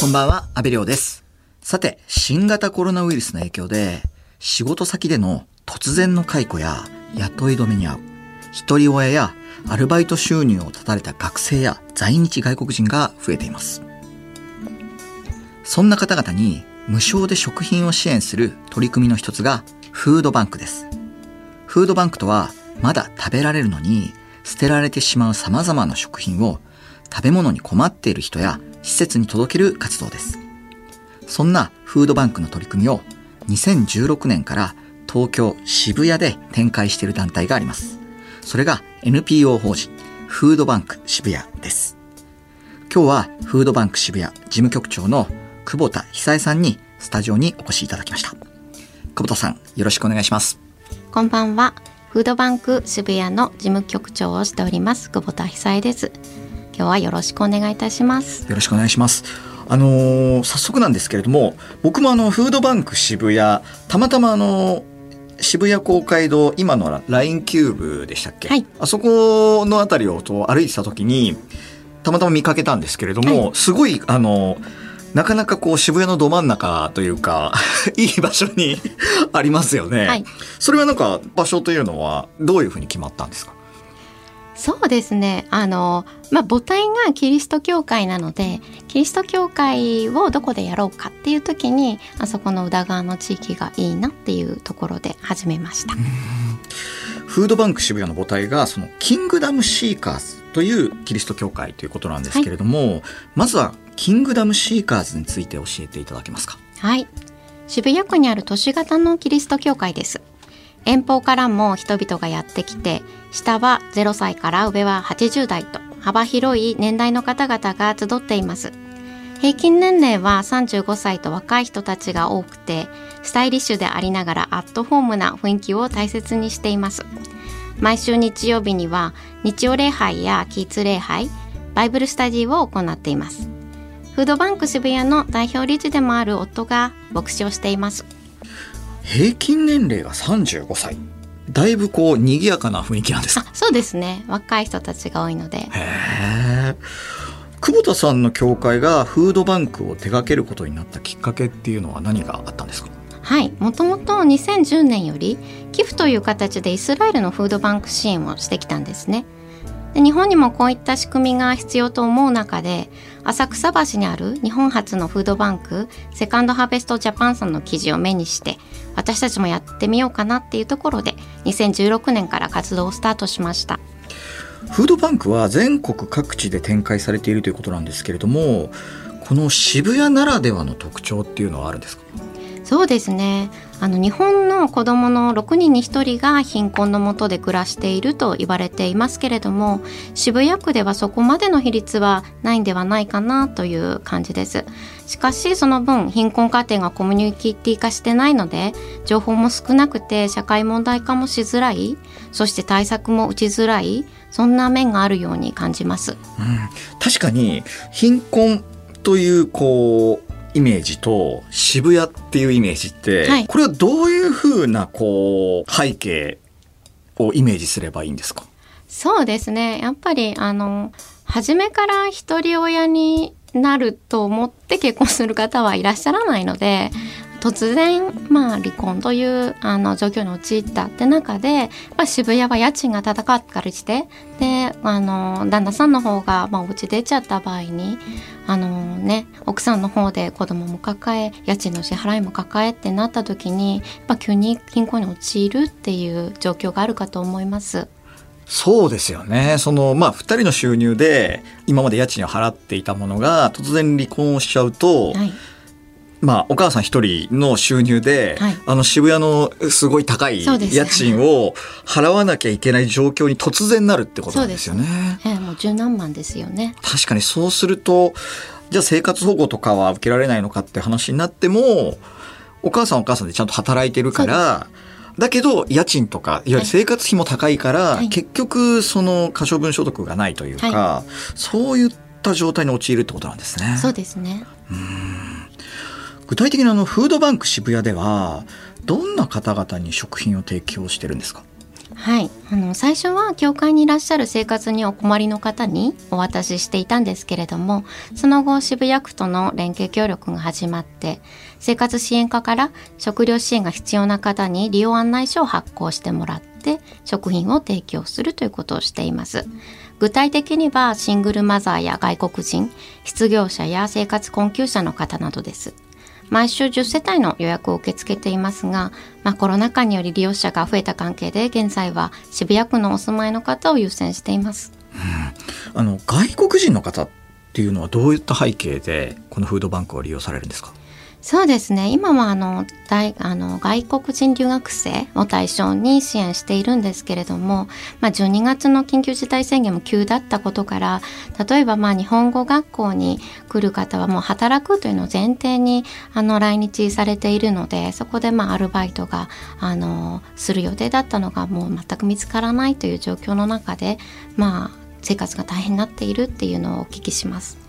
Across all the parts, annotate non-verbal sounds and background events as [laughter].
こんばんは、安倍亮です。さて、新型コロナウイルスの影響で、仕事先での突然の解雇や雇い止めに遭う、一人親やアルバイト収入を絶たれた学生や在日外国人が増えています。そんな方々に無償で食品を支援する取り組みの一つがフードバンクです。フードバンクとはまだ食べられるのに捨てられてしまう様々な食品を食べ物に困っている人や施設に届ける活動です。そんなフードバンクの取り組みを2016年から東京渋谷で展開している団体があります。それが NPO 法人フードバンク渋谷です。今日はフードバンク渋谷事務局長の久保田久恵さんにスタジオにお越しいただきました。久保田さん、よろしくお願いします。こんばんは。フードバンク渋谷の事務局長をしております久保田久恵です。今日はよろしくお願いいたします。よろしくお願いします。あのー早速なんですけれども、僕もあのフードバンク渋谷たまたまあの渋谷公会堂今のラインキューブでしたっけ？はいあそこのあたりをと歩いてた時にたまたま見かけたんですけれども、はすごいあのなかなかこう渋谷のど真ん中というか [laughs] いい場所に [laughs] ありますよね。はいそれはなんか場所というのはどういうふうに決まったんですか？そうですね。あのまあ母体がキリスト教会なので、キリスト教会をどこでやろうかっていう時に、あそこの宇田川の地域がいいなっていうところで始めました。フードバンク渋谷の母体がそのキングダムシーカーズというキリスト教会ということなんですけれども、まずはキングダムシーカーズについて教えていただけますか？はい。渋谷区にある都市型のキリスト教会です。遠方からも人々がやってきて、下は0歳から上は80代と幅広い年代の方々が集っています。平均年齢は35歳と若い人たちが多くて、スタイリッシュでありながらアットホームな雰囲気を大切にしています。毎週日曜日には日曜礼拝やキーツ礼拝、バイブルスタディを行っています。フードバンク渋谷の代表理事でもある夫が牧師をしています。平均年齢が35歳だいぶこう賑やかな雰囲気なんですそうですね。若い人たちが多いので。久保田さんの教会がフードバンクを手掛けることになったきっかけっていうのは何があったんですか？はい。もともと2010年より寄付という形でイスラエルのフードバンク支援をしてきたんですね。で日本にもこういった仕組みが必要と思う中で浅草橋にある日本初のフードバンクセカンドハーベストジャパンさんの記事を目にして私たちもやってみようかなっていうところで2016年から活動をスタートしました。フードバンクは全国各地で展開されているということなんですけれどもこの渋谷ならではの特徴っていうのはあるんですか？そうですね。あの日本の子どもの6人に1人が貧困のもとで暮らしていると言われていますけれども渋谷区ではそこまでの比率はないんではないかなという感じです。しかしその分貧困家庭がコミュニティ化してないので情報も少なくて社会問題化もしづらいそして対策も打ちづらいそんな面があるように感じます。うん、確かに貧困というこうイメージと渋谷っていうイメージって、はい。これはどういうふうなこう背景をイメージすればいいんですか？そうですね。やっぱりあの初めから一人親になると思って結婚する方はいらっしゃらないので突然、まあ、離婚というあの状況に陥ったって中で、まあ、渋谷は家賃が高かったりしてであの旦那さんの方が、まあ、お家出ちゃった場合にあの、ね、奥さんの方で子供も抱え家賃の支払いも抱えってなった時にやっぱ急に貧困に陥るっていう状況があるかと思います。そうですよね。その、まあ、二人の収入で、今まで家賃を払っていたものが、突然離婚をしちゃうと、はいまあ、お母さん一人の収入で、はいあの、渋谷のすごい高い家賃を払わなきゃいけない状況に突然なるってことなんですよね。ええ、もう十何万ですよね。確かにそうすると、じゃあ生活保護とかは受けられないのかって話になっても、お母さんはお母さんでちゃんと働いてるから、だけど家賃とか、いわゆる生活費も高いから、はい結局その可処分所得がないというか、はそういった状態に陥るってことなんですね。そうですね。具体的にあのフードバンク渋谷では、どんな方々に食品を提供してるんですか？はい。あの最初は教会にいらっしゃる生活にお困りの方にお渡ししていたんですけれどもその後渋谷区との連携協力が始まって生活支援課から食料支援が必要な方に利用案内書を発行してもらって食品を提供するということをしています。具体的にはシングルマザーや外国人失業者や生活困窮者の方などです。毎週10世帯の予約を受け付けていますが、まあ、コロナ禍により利用者が増えた関係で現在は渋谷区のお住まいの方を優先しています、うん、あの外国人の方っていうのはどういった背景でこのフードバンクを利用されるんですか？そうですね今はあの大あの外国人留学生を対象に支援しているんですけれども、まあ、12月の緊急事態宣言も急だったことから例えばまあ日本語学校に来る方はもう働くというのを前提にあの来日されているのでそこでまあアルバイトがあのする予定だったのがもう全く見つからないという状況の中でまあ生活が大変になっているっていうのをお聞きします。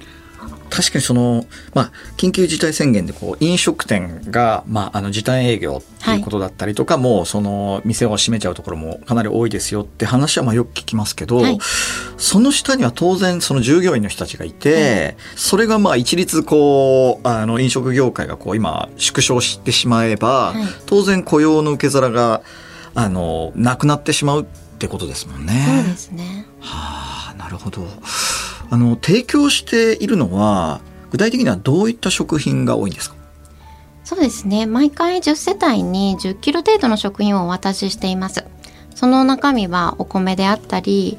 確かにその、まあ、緊急事態宣言でこう飲食店が、まあ、あの時短営業っていうことだったりとか、はい、もうその店を閉めちゃうところもかなり多いですよって話はまあよく聞きますけど、はい、その下には当然その従業員の人たちがいて、はい、それがまあ一律こうあの飲食業界がこう今縮小してしまえば、当然雇用の受け皿があのなくなってしまうってことですもんね。そうですね。はあなるほど。あの提供しているのは具体的にはどういった食品が多いんですか？そうですね。毎回10世帯に10キロ程度の食品をお渡ししています。その中身はお米であったり、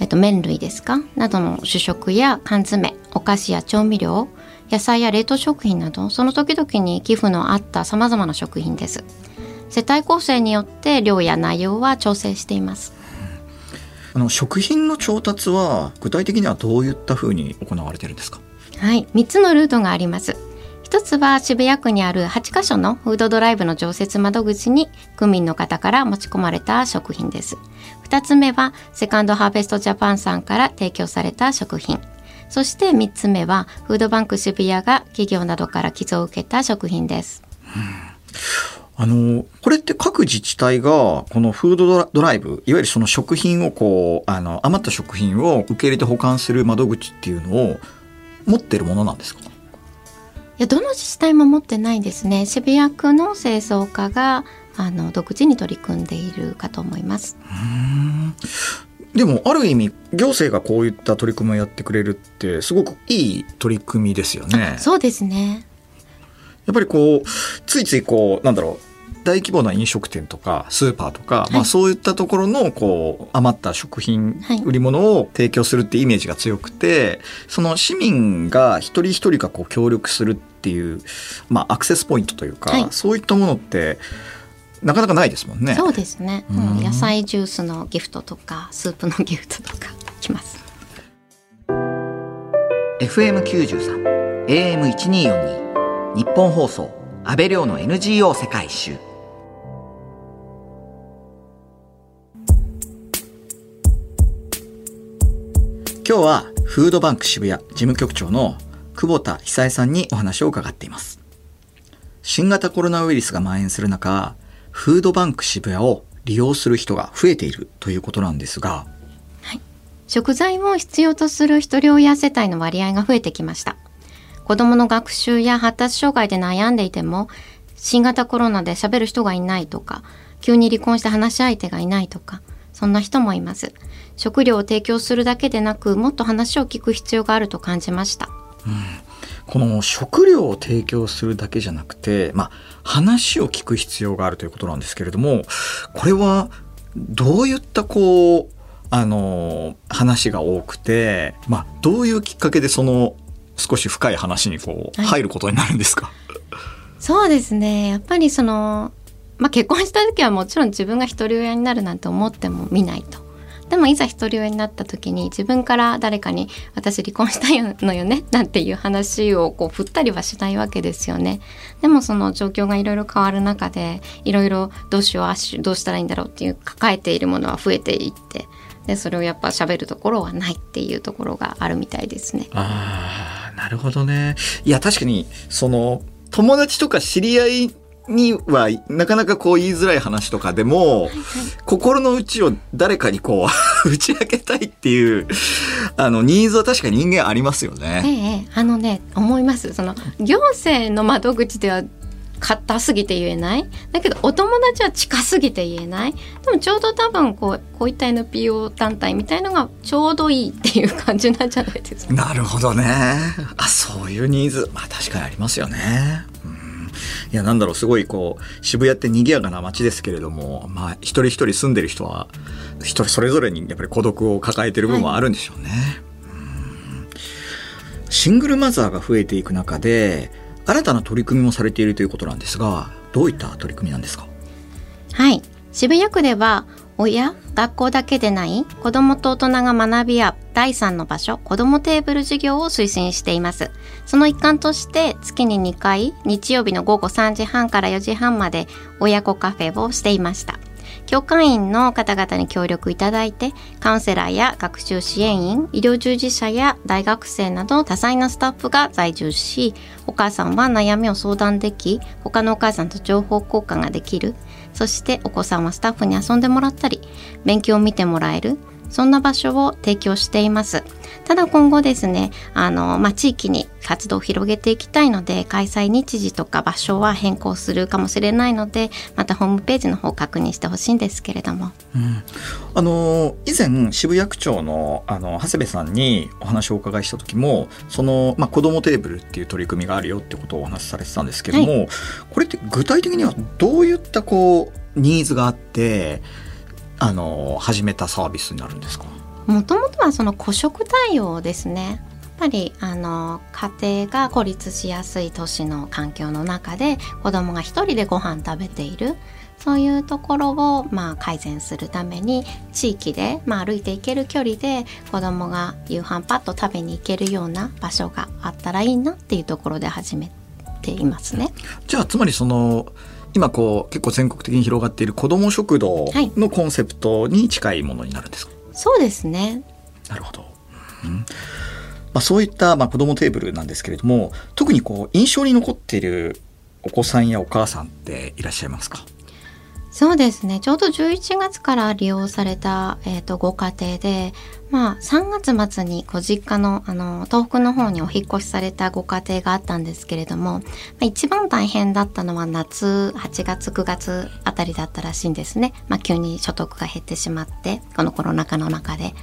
えっと、麺類ですか？などの主食や缶詰お菓子や調味料野菜や冷凍食品などその時々に寄付のあったさまざまな食品です。世帯構成によって量や内容は調整しています。あの食品の調達は具体的にはどういったふうに行われているんですか？はい3つのルートがあります。一つは渋谷区にある8カ所のフードドライブの常設窓口に区民の方から持ち込まれた食品です。2つ目はセカンドハーベストジャパンさんから提供された食品。そして3つ目はフードバンク渋谷が企業などから寄贈を受けた食品です、うんあの、これって各自治体が、このフードドライブ、いわゆるその食品をこう、あの、余った食品を受け入れて保管する窓口っていうのを持ってるものなんですか？いや、どの自治体も持ってないですね。渋谷区の清掃課が、あの、独自に取り組んでいるかと思います。うんでもある意味行政がこういった取り組みをやってくれるってすごくいい取り組みですよね。そうですね。やっぱりこうついついこうなんだろう大規模な飲食店とかスーパーとか、はい、まあ、そういったところのこう余った食品、売り物を提供するってイメージが強くてその市民が一人一人がこう協力するっていう、まあ、アクセスポイントというか、はい、そういったものってなかなかないですもんね。そうですね、うん、野菜ジュースのギフトとかスープのギフトとかきます。FM93 AM1242 日本放送安倍亮の NGO 世界一周今日はフードバンク渋谷事務局長の久保田久恵さんにお話を伺っています。新型コロナウイルスが蔓延する中、フードバンク渋谷を利用する人が増えているということなんですが、はい、食材を必要とする一人親世帯の割合が増えてきました。子供の学習や発達障害で悩んでいても、新型コロナで喋る人がいないとか、急に離婚して話し相手がいないとか、そんな人もいます。食料を提供するだけでなく、もっと話を聞く必要があると感じました。うんこの食料を提供するだけじゃなくて、まあ、話を聞く必要があるということなんですけれどもこれはどういったこうあの話が多くて、まあ、どういうきっかけでその少し深い話にこう入ることになるんですか、はい、そうですねやっぱりそのまあ、結婚した時はもちろん自分が一人親になるなんて思っても見ないと。でもいざ一人親になった時に自分から誰かに「私離婚したいのよね」[laughs] なんていう話をこう振ったりはしないわけですよね。でもその状況がいろいろ変わる中でいろいろどうしようどうしたらいいんだろうっていう抱えているものは増えていってでそれをやっぱ喋るところはないっていうところがあるみたいですね。あなるほどねいや確かにその友達とか知り合いにはなかなかこう言いづらい話とかでも、心の内を誰かにこう [laughs] 打ち明けたいっていうあのニーズは確かに人間ありますよね。ええ、あのね思いますその行政の窓口では硬すぎて言えないだけどお友達は近すぎて言えないでもちょうど多分こうこういった NPO 団体みたいのがちょうどいいっていう感じなんじゃないですか。なるほどね。あそういうニーズまあ確かにありますよね。うんいやなんだろうすごいこう渋谷って賑やかな街ですけれどもまあ一人一人住んでる人は一人それぞれにやっぱり孤独を抱えてる部分もあるんでしょうね。うん。シングルマザーが増えていく中で新たな取り組みもされているということなんですがどういった取り組みなんですか？はい。渋谷区では親学校だけでない子どもと大人が学び合う第3の場所子どもテーブル授業を推進しています。その一環として月に2回日曜日の午後3時半から4時半まで親子カフェをしていました。教会員の方々に協力いただいてカウンセラーや学習支援員医療従事者や大学生など多彩なスタッフが在住しお母さんは悩みを相談でき他のお母さんと情報交換ができる。そしてお子さんはスタッフに遊んでもらったり勉強を見てもらえる。そんな場所を提供しています。ただ今後ですねあの、まあ、地域に活動を広げていきたいので開催日時とか場所は変更するかもしれないのでまたホームページの方を確認してほしいんですけれども、うん、あの以前渋谷区長のあの長谷部さんにお話をお伺いした時もその、まあ、子どもテーブルっていう取り組みがあるよってことをお話しされてたんですけども、はい、これって具体的にはどういったこうニーズがあってあの始めたサービスになるんですか？もともとはその孤食対応ですね。やっぱりあの家庭が孤立しやすい都市の環境の中で子供が一人でご飯食べている。そういうところを、まあ、改善するために地域で、まあ、歩いていける距離で子供が夕飯パッと食べに行けるような場所があったらいいなっていうところで始めていますね。じゃあつまりその今こう結構全国的に広がっている子ども食堂のコンセプトに近いものになるんですか、はい、そうですね。なるほど、うん。まあ、そういった、まあ、子どもテーブルなんですけれども特にこう印象に残っているお子さんやお母さんっていらっしゃいますか？そうですねちょうど11月から利用された、えーと、ご家庭で、まあ、3月末にご実家のあの東北の方にお引越しされたご家庭があったんですけれども、まあ、一番大変だったのは夏8月9月あたりだったらしいんですね、まあ、急に所得が減ってしまってこのコロナ禍の中で。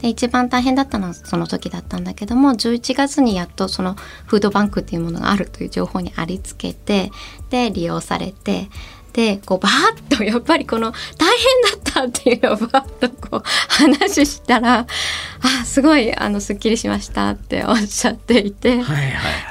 で一番大変だったのはその時だったんだけども11月にやっとそのフードバンクっていうものがあるという情報にありつけてで利用されてでこうバーッとやっぱりこの大変だったっていうのをバーッとこう話したらあすごいあのすっきりしましたっておっしゃっていて、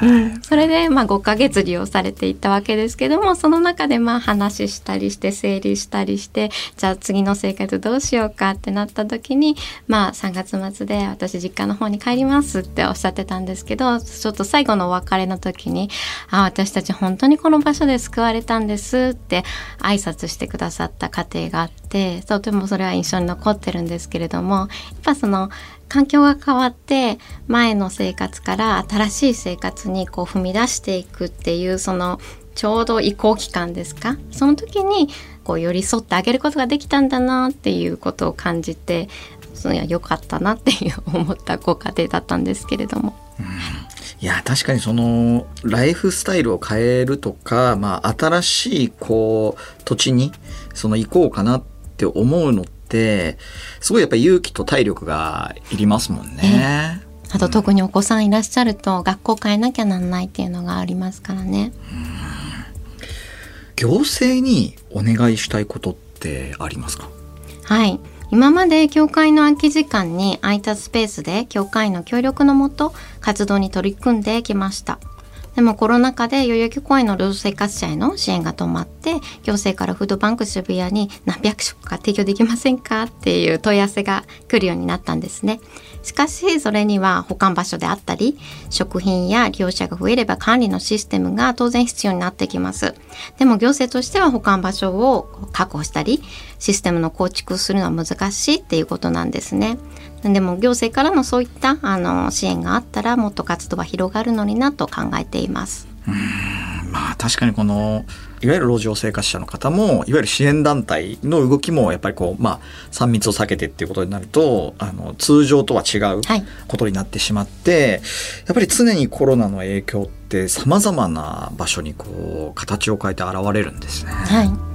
うん、それでまあ5ヶ月利用されていたわけですけどもその中でまあ話したりして整理したりしてじゃあ次の生活どうしようかってなった時にまあ3月末で私実家の方に帰りますっておっしゃってたんですけどちょっと最後のお別れの時に「あ私たち本当にこの場所で救われたんです」って挨拶してくださった家庭があってとてもそれは印象に残ってるんですけれどもやっぱその環境が変わって前の生活から新しい生活にこう踏み出していくっていうそのちょうど移行期間ですか？その時にこう寄り添ってあげることができたんだなっていうことを感じてその良かったなっていう思ったご家庭だったんですけれども。うんいや確かにそのライフスタイルを変えるとか、まあ、新しいこう土地にその行こうかなって思うのってすごいやっぱ勇気と体力がいりますもんね。あと特にお子さんいらっしゃると学校変えなきゃなんないっていうのがありますからね。行政にお願いしたいことってありますか？はい今まで教会の空き時間に空いたスペースで教会の協力のもと活動に取り組んできました。でもコロナ禍で代々木公園の労働生活者への支援が止まって行政からフードバンク渋谷に何百食か提供できませんかっていう問い合わせが来るようになったんですね。しかしそれには保管場所であったり食品や利用者が増えれば管理のシステムが当然必要になってきます。でも行政としては保管場所を確保したりシステムの構築するのは難しいっていうことなんですね。でも行政からのそういったあの支援があったらもっと活動は広がるのになと考えています。うんまあ確かにこのいわゆる路上生活者の方もいわゆる支援団体の動きもやっぱりこうまあ3密を避けてっていうことになるとあの通常とは違うことになってしまって、やっぱり常にコロナの影響ってさまざまな場所にこう形を変えて現れるんですね。はい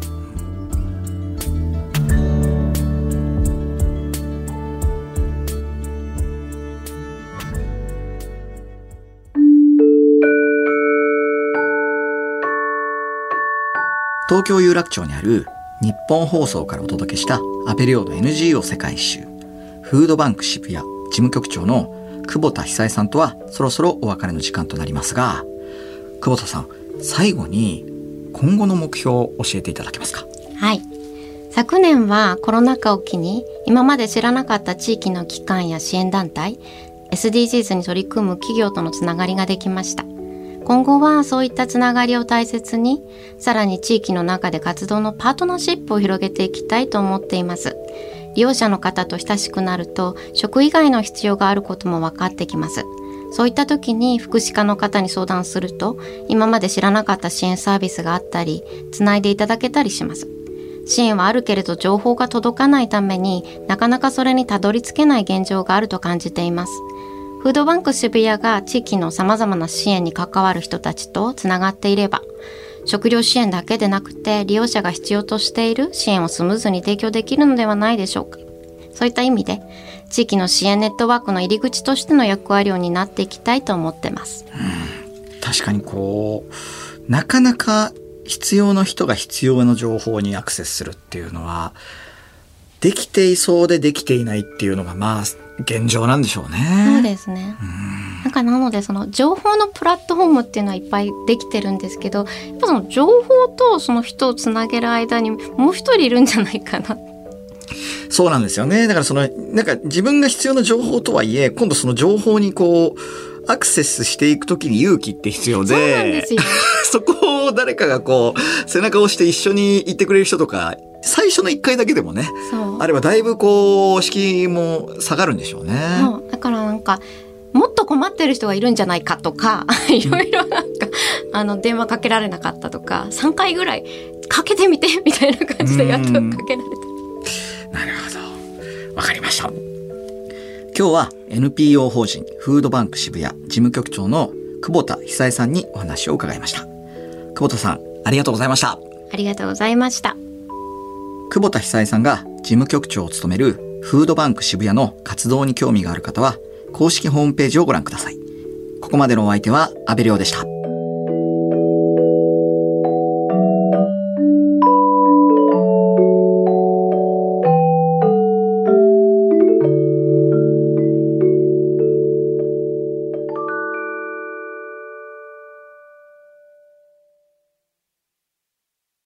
東京有楽町にある日本放送からお届けしたアペリオード NGO 世界一周フードバンク渋谷事務局長の久保田久恵さんとはそろそろお別れの時間となりますが久保田さん最後に今後の目標を教えていただけますか？はい。昨年はコロナ禍を機に今まで知らなかった地域の機関や支援団体 SDGs に取り組む企業とのつながりができました。今後はそういったつながりを大切に、さらに地域の中で活動のパートナーシップを広げていきたいと思っています。利用者の方と親しくなると、食以外の必要があることも分かってきます。そういった時に福祉課の方に相談すると、今まで知らなかった支援サービスがあったり、つないでいただけたりします。支援はあるけれど情報が届かないためになかなかそれにたどり着けない現状があると感じています。フードバンク渋谷が地域の様々な支援に関わる人たちとつながっていれば、食料支援だけでなくて利用者が必要としている支援をスムーズに提供できるのではないでしょうか。そういった意味で、地域の支援ネットワークの入り口としての役割を担っていきたいと思ってます。確かにこう、なかなか必要な人が必要な情報にアクセスするっていうのは、できていそうでできていないっていうのがまあ現状なんでしょうね。そうですね。なんかなのでその情報のプラットフォームっていうのはいっぱいできてるんですけど、やっぱその情報とその人をつなげる間にもう一人いるんじゃないかな。そうなんですよね。だからそのなんか自分が必要な情報とはいえ、今度その情報にこうアクセスしていくときに勇気って必要で、そうなんですよ。[laughs] そこを誰かがこう背中を押して一緒に行ってくれる人とか最初の1回だけでもねあればだいぶこう敷居も下がるんでしょうね。だからなんかもっと困ってる人がいるんじゃないかとか [laughs] いろいろなんか、あの電話かけられなかったとか3回ぐらいかけてみてみたいな感じでやっとかけられた。なるほどわかりました。今日は NPO 法人フードバンク渋谷事務局長の久保田久恵さんにお話を伺いました。久保田さんありがとうございました。ありがとうございました。久保田久恵さんが事務局長を務めるフードバンク渋谷の活動に興味がある方は、公式ホームページをご覧ください。ここまでのお相手は、安部亮でした。